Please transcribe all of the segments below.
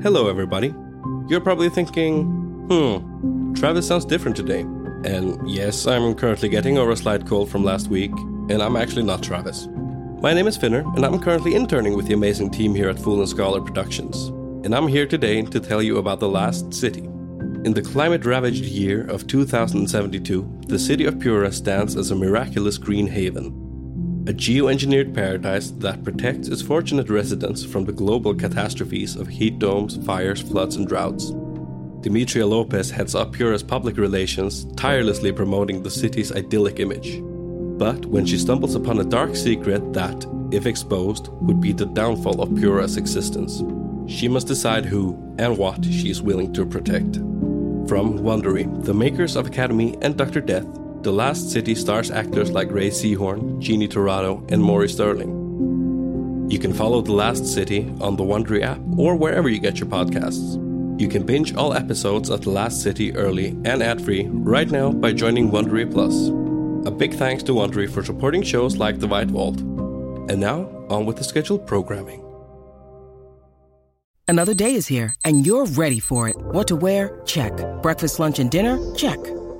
Hello, everybody. You're probably thinking, hmm, Travis sounds different today. And yes, I'm currently getting over a slight cold from last week, and I'm actually not Travis. My name is Finner, and I'm currently interning with the amazing team here at Fool and Scholar Productions. And I'm here today to tell you about The Last City. In the climate ravaged year of 2072, the city of Pura stands as a miraculous green haven, a geoengineered paradise that protects its fortunate residents from the global catastrophes of heat domes, fires, floods, and droughts. Demetria Lopez heads up Pura's public relations, tirelessly promoting the city's idyllic image. But when she stumbles upon a dark secret that, if exposed, would be the downfall of Pura's existence, she must decide who and what she is willing to protect. From Wondery, the makers of Academy and Dr. Death, the Last City stars actors like Rhea Seehorn, Jeannie Tirado, and Maury Sterling. You can follow The Last City on the Wondery app or wherever you get your podcasts. You can binge all episodes of The Last City early and ad-free right now by joining Wondery Plus. A big thanks to Wondery for supporting shows like The White Vault. And now, on with the scheduled programming. Another day is here, and you're ready for it. What to wear? Check. Breakfast, lunch, and dinner? Check.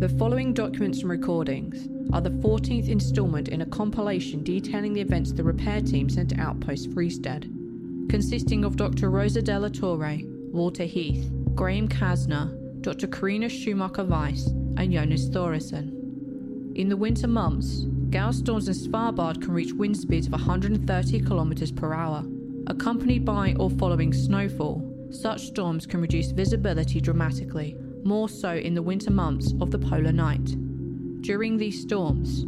The following documents and recordings are the 14th instalment in a compilation detailing the events the repair team sent to Outpost Fristed, consisting of Dr. Rosa De La Torre, Walter Heath, Graham Casner, Dr. Karina Schumacher Weiss, and Jonas Þórirsson. In the winter months, gale storms in Svalbard can reach wind speeds of 130 km per hour. Accompanied by or following snowfall, such storms can reduce visibility dramatically more so in the winter months of the polar night. During these storms,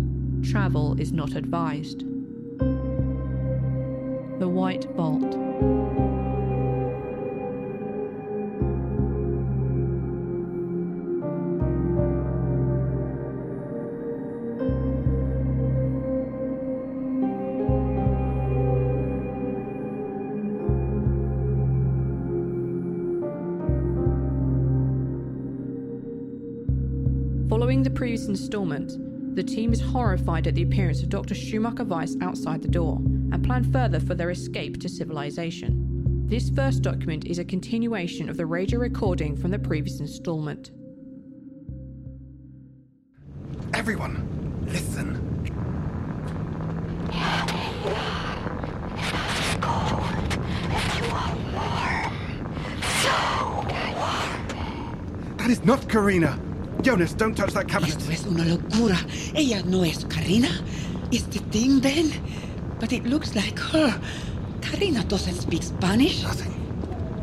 travel is not advised. The White Vault. The team is horrified at the appearance of Dr. Schumacher Weiss outside the door and plan further for their escape to civilization. This first document is a continuation of the radio recording from the previous installment. Everyone, listen. That is not Karina. Jonas, don't touch that cabinet. Esto es una locura. Ella no es Karina. Is the thing Ben? But it looks like her. Karina doesn't speak Spanish. Nothing.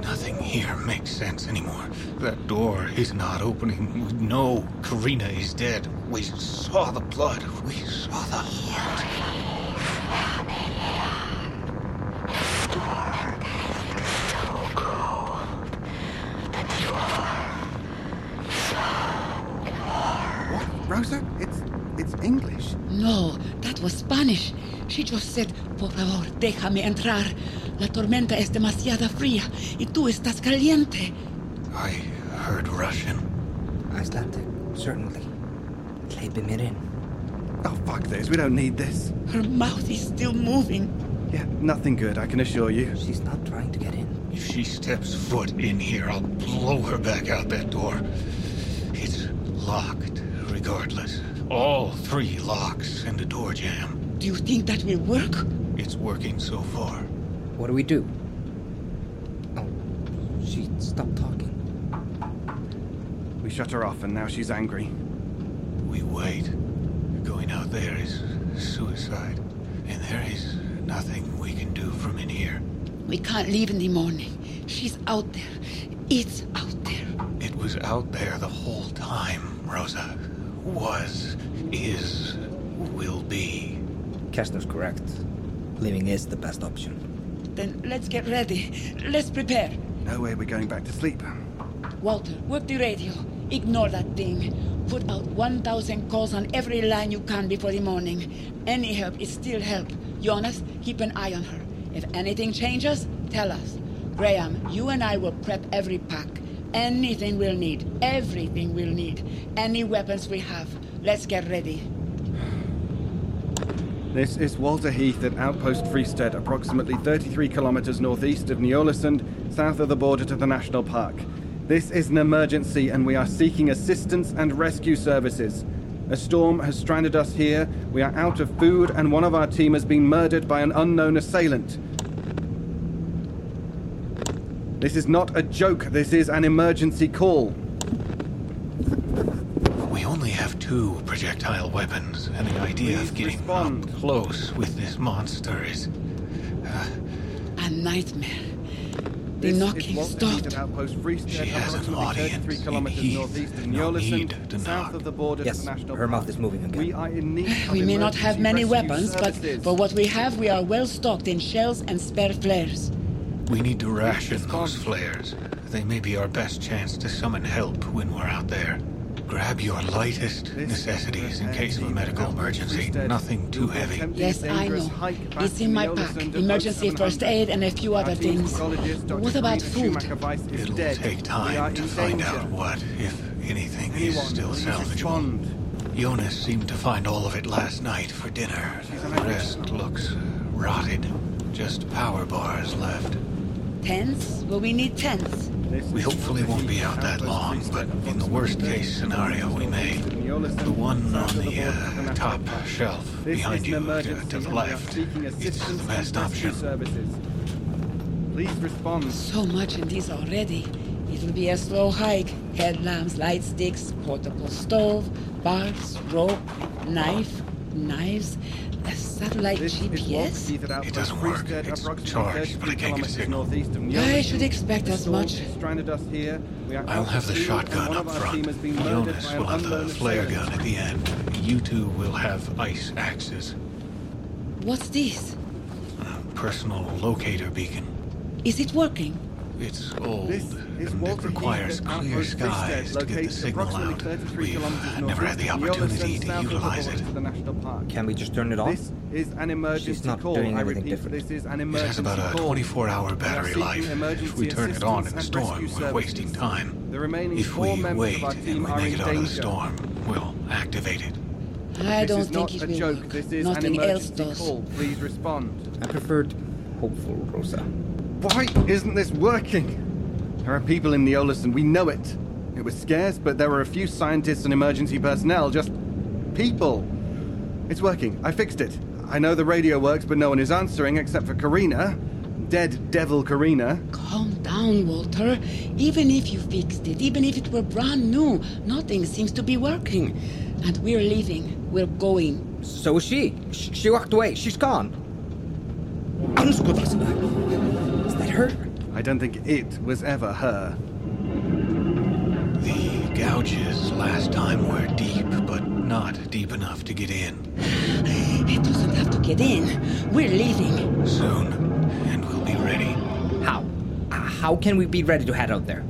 Nothing here makes sense anymore. That door is not opening. We know Karina is dead. We saw the blood. We saw the heart. What, Rosa? It's it's English. No, that was Spanish. She just said, por favor, déjame entrar. La tormenta es demasiado fría y tú estás caliente. I heard Russian. Icelandic, certainly. Slepin mér inn. Oh fuck this. We don't need this. Her mouth is still moving. Yeah, nothing good. I can assure you. She's not trying to get in. If she steps foot in here, I'll blow her back out that door. It's locked, regardless. All three locks and the door jamb. Do you think that will work? It's working so far. What do we do? Oh, she stopped talking. We shut her off, and now she's angry. We wait. Going out there is suicide. And there is nothing we can do from in here. We can't leave in the morning. She's out there. It's out there. It was out there the whole time, Rosa. Was, is, will be. Casner's correct. Leaving is the best option. Then let's get ready. Let's prepare. No way we're going back to sleep. Walter, work the radio. Ignore that thing. Put out 1,000 calls on every line you can before the morning. Any help is still help. Jonas, keep an eye on her. If anything changes, tell us. Graham, you and I will prep every pack. Anything we'll need. Everything we'll need. Any weapons we have. Let's get ready. This is Walter Heath at Outpost Fristed, approximately 33 kilometers northeast of Ny-Ålesund, south of the border to the National Park. This is an emergency and we are seeking assistance and rescue services. A storm has stranded us here, we are out of food, and one of our team has been murdered by an unknown assailant. This is not a joke, this is an emergency call. We only have two projectile weapons, and the idea Please of getting respond. up close with this monster is. Uh, a nightmare. The This is knocking stopped. at Outpost Fristed, She has an approximately audience 33 in kilometers Heath. northeast of No need Ny-Ålesund, to south of the border Yes, the National her mouth is moving again. We are in need We may not have many rescue weapons, but for what we have, we are well stocked in shells and spare flares. We need to ration those flares. They may be our best chance to summon help when we're out there. Grab your lightest necessities in case of a medical emergency. Nothing too heavy. Yes, this I dangerous know. hike It's in my pack. Emergency first aid and a few other things. What about food? Schumacher-Weiss It'll dead. take time to find out what, if anything, is still please salvageable. Jonas seemed to find all of it last night for dinner. The rest looks rotted. Just power bars left. Tents? Well, we need tents. We hopefully won't be out that long, but in the worst case scenario, we may. kilometers northeast of The one on the uh, top shelf behind you to, to the and we are left. seeking It's the best option. Services. Please respond. So much in these already. It will be a slow hike. Headlamps, light sticks, portable stove, bars, rope, knife, knives, a satellite This GPS. Heath at Outpost doesn't work. Fristed, It's charged, but I can't get a signal. I should expect as much. has stranded us here. We are I'll have the shotgun up front. team has been murdered Jonas will have the flare gun at the end. You two will have ice axes. What's this? A Personal locator beacon. Is it working? It's old This is and it requires Heath clear skies to get the signal out. We've never had the opportunity Ny-Ålesund, to the utilize it. National Park. Can we just turn it off? This is an emergency She's not call. doing I anything repeat, different. this is an It emergency has about a 24-hour battery life. If we turn it on in a storm, we're wasting time. The remaining If we members wait of our and team we are make in it out of the storm, we'll activate it. I don't is think not it a will joke. work. This is Nothing an else emergency does. call. Please respond. I preferred hopeful, Rosa. Why isn't this working? There are people in Ny-Ålesund. We know it. It was scarce, but there were a few scientists and emergency personnel. Just people. It's working. I fixed it. I know the radio works, but no one is answering except for Karina. Dead devil Karina. Calm down, Walter. Even if you fixed it, even if it were brand new, nothing seems to be working. And we're leaving. We're going. So is she. Sh- She walked away. She's gone. Anskutasana. Is that her? I don't think it was ever her. The gouges last time were deep, but not deep enough to get in. It doesn't have to get in. We're leaving. Soon, and we'll be ready. How? How can we be ready to head out there?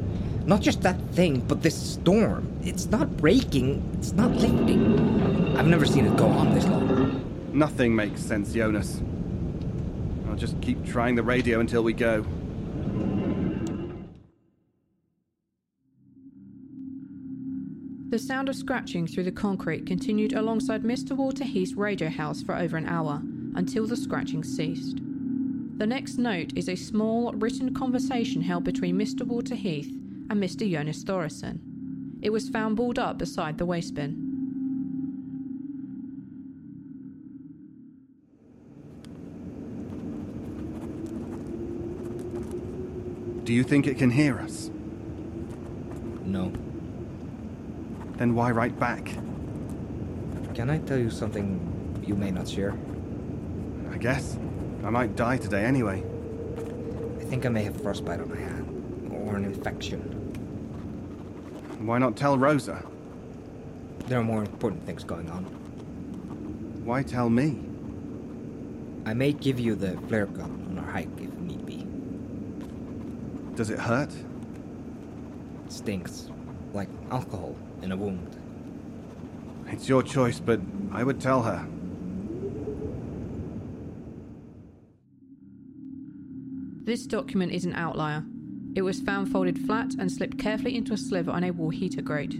Not just that thing, but this storm. It's not breaking, it's not lifting. I've never seen it go on this long. Nothing makes sense, Jonas. I'll just keep trying the radio until we go. The sound of scratching through the concrete continued alongside Mr. Walter Heath's radio house for over an hour until the scratching ceased. The next note is a small written conversation held between Mr. Walter Heath and Mr. Jonas Þórirsson. It was found balled up beside the waste bin. Do you think it can hear us? No. Then why write back? Can I tell you something you may not share? I guess. I might die today anyway. I think I may have frostbite on my hand. Or an infection. Why not tell Rosa? There are more important things going on. Why tell me? I may give you the flare gun on our hike if need be. Does it hurt? Stinks. Like alcohol in a wound. It's your choice, but I would tell her. This document is an outlier. It was found folded flat and slipped carefully into a sliver on a wall heater grate.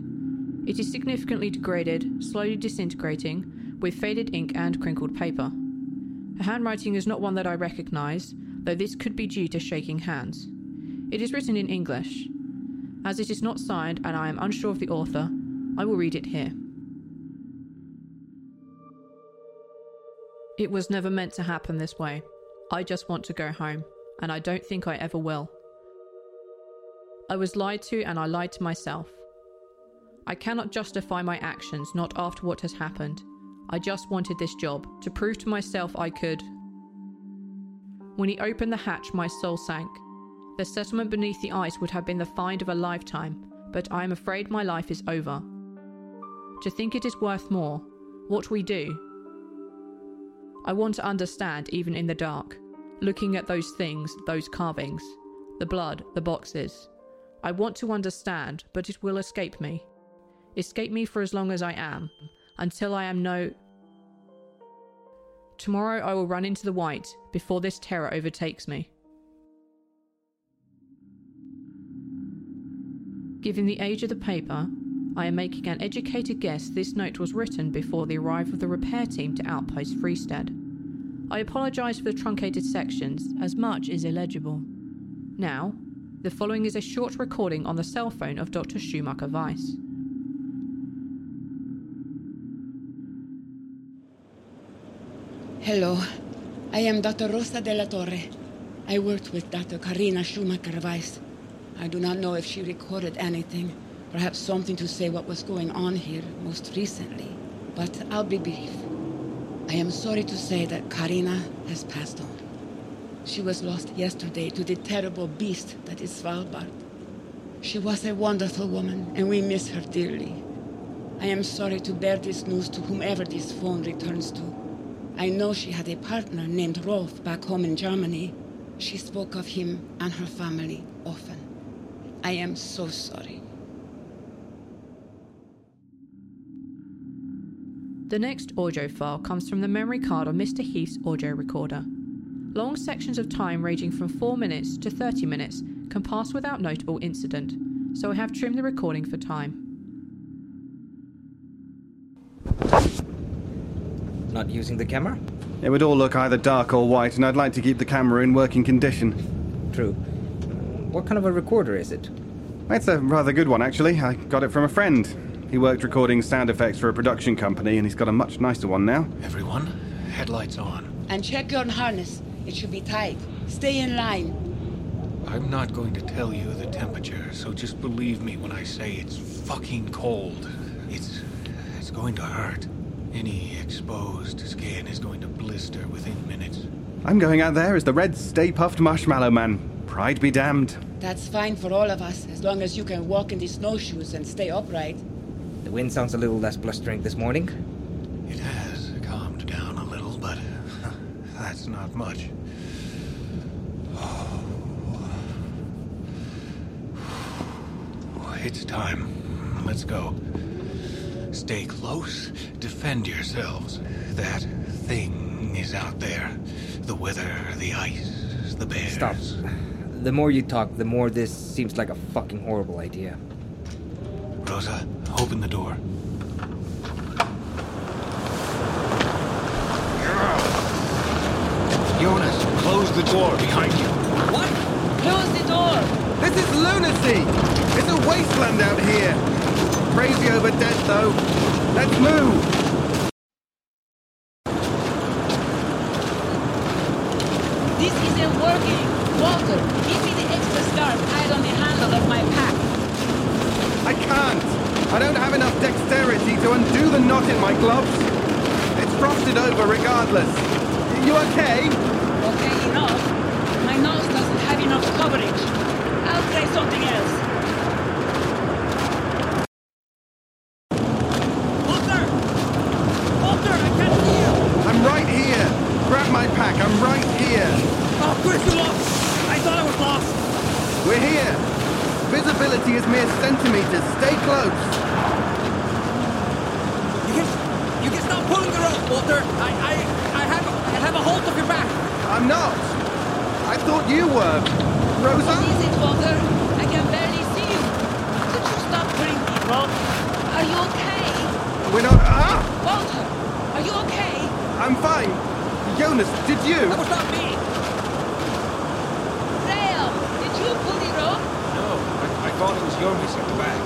It is significantly degraded, slowly disintegrating, with faded ink and crinkled paper. The handwriting is not one that I recognise, though this could be due to shaking hands. It is written in English. As it is not signed and I am unsure of the author, I will read it here. It was never meant to happen this way. I just want to go home, and I don't think I ever will. I was lied to and I lied to myself. I cannot justify my actions not after what has happened. I just wanted this job to prove to myself I could. When he opened the hatch, my soul sank. The settlement beneath the ice would have been the find of a lifetime, but I am afraid my life is over. To think it is worth more, what we do. I want to understand even in the dark, looking at those things, those carvings, the blood, the boxes. I want to understand, but it will escape me. Escape me for as long as I am, until I am no. Tomorrow I will run into the white before this terror overtakes me. Given the age of the paper, I am making an educated guess this note was written before the arrival of the repair team to Outpost Fristed. I apologise for the truncated sections, as much is illegible. Now, the following is a short recording on the cell phone of Dr. Schumacher Weiss. Hello, I am Dr. Rosa de la Torre. I worked with Dr. Karina Schumacher Weiss. I do not know if she recorded anything, perhaps something to say what was going on here most recently, but I'll be brief. I am sorry to say that Karina has passed on. She was lost yesterday to the terrible beast that is Svalbard. She was a wonderful woman, and we miss her dearly. I am sorry to bear this news to whomever this phone returns to. I know she had a partner named Rolf back home in Germany. She spoke of him and her family often. I am so sorry. The next audio file comes from the memory card on Mr. Heath's audio recorder. Long sections of time ranging from 4 minutes to 30 minutes can pass without notable incident, so I have trimmed the recording for time. Not using the camera? It would all look either dark or white, and I'd like to keep the camera in working condition. True. What kind of a recorder is it? It's a rather good one, actually. I got it from a friend. He worked recording sound effects for a production company, and he's got a much nicer one now. Everyone, headlights on. And check your harness. It should be tight. Stay in line. I'm not going to tell you the temperature, so just believe me when I say it's fucking cold. It's. it's going to hurt. Any exposed skin is going to blister within minutes. I'm going out there as the red Stay Puft Marshmallow Man. Pride be damned. That's fine for all of us, as long as you can walk in these snowshoes and stay upright. The wind sounds a little less blustering this morning. It has calmed down a little, but that's not much. Oh, it's time. Let's go. Stay close. Defend yourselves. That thing is out there. The weather, the ice, the bears. Stop. The more you talk, the more this seems like a fucking horrible idea. Rosa, open the door. Jonas, close the door behind you. What? Close the door! This is lunacy! It's a wasteland out here! Crazy over death, though. Let's move! This isn't working! Walter, give me the extra scarf tied on the handle of my pack. I can't! I don't have enough dexterity to undo the knot in my gloves. It's frosted over regardless. You okay? Okay enough. My nose doesn't have enough coverage. I'll try something else. Walter! Walter, I can't see you! I'm right here. Grab my pack. I'm right here. Oh, Chris, you lost! I thought I was lost! We're here. Visibility is mere centimeters. Stay close. You can, you can stop pulling the rope, Walter. I, I, I have, I have a hold of your back. I'm not. I thought you were. What Rosa? is it, Walter? I can barely see you. Could you stop pulling the rope? Are you okay? We're not. Ah! Walter, are you okay? I'm fine. Jonas, did you? That was not me. Rael, did you pull the rope? No, I, I thought it was Jonas at the back.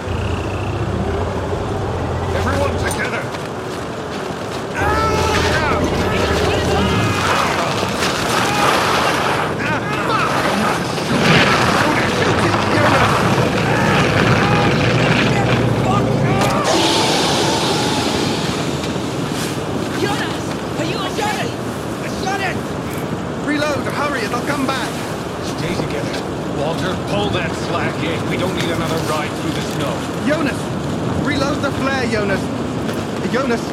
Everyone together! Jonas, are you okay? Shut it! Reload, hurry, it'll come back. Stay together. Walter, pull that slack in. We don't need another ride through the snow. Jonas! Reload the flare, Jonas! Jonas!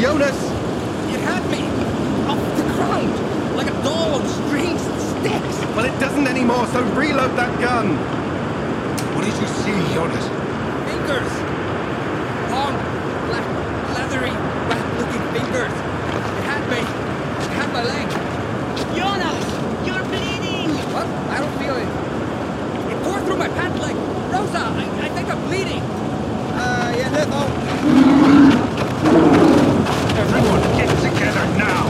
Jonas! It had me off the ground like a doll on strings and sticks. Well, it doesn't anymore, so reload that gun! What did you see, Jonas? Fingers. Long, black, leathery, rat-looking fingers. It had me. It had my leg. Jonas, you're bleeding. What? I don't feel it. It tore through my pant leg. Rosa, I, I think I'm bleeding. Uh, yeah, that's all. Everyone, get together now!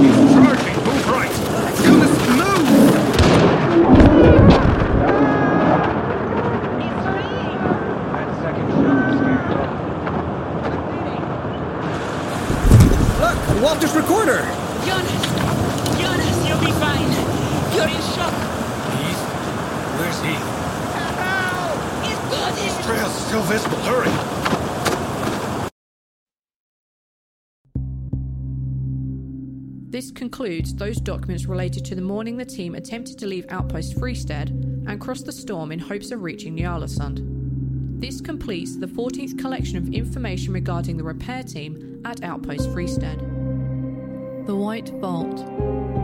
He's charging! Move right! Jonas, move! It's free. That second shot scared off. Look, Walter's recorder. Jonas, Jonas, you'll be fine. You're in shock. He's... Where's he? It's good. It's Trail's still visible. Hurry! This concludes those documents related to the morning the team attempted to leave Outpost Fristed and cross the storm in hopes of reaching Jarlasund. This completes the 14th collection of information regarding the repair team at Outpost Fristed. The White Vault.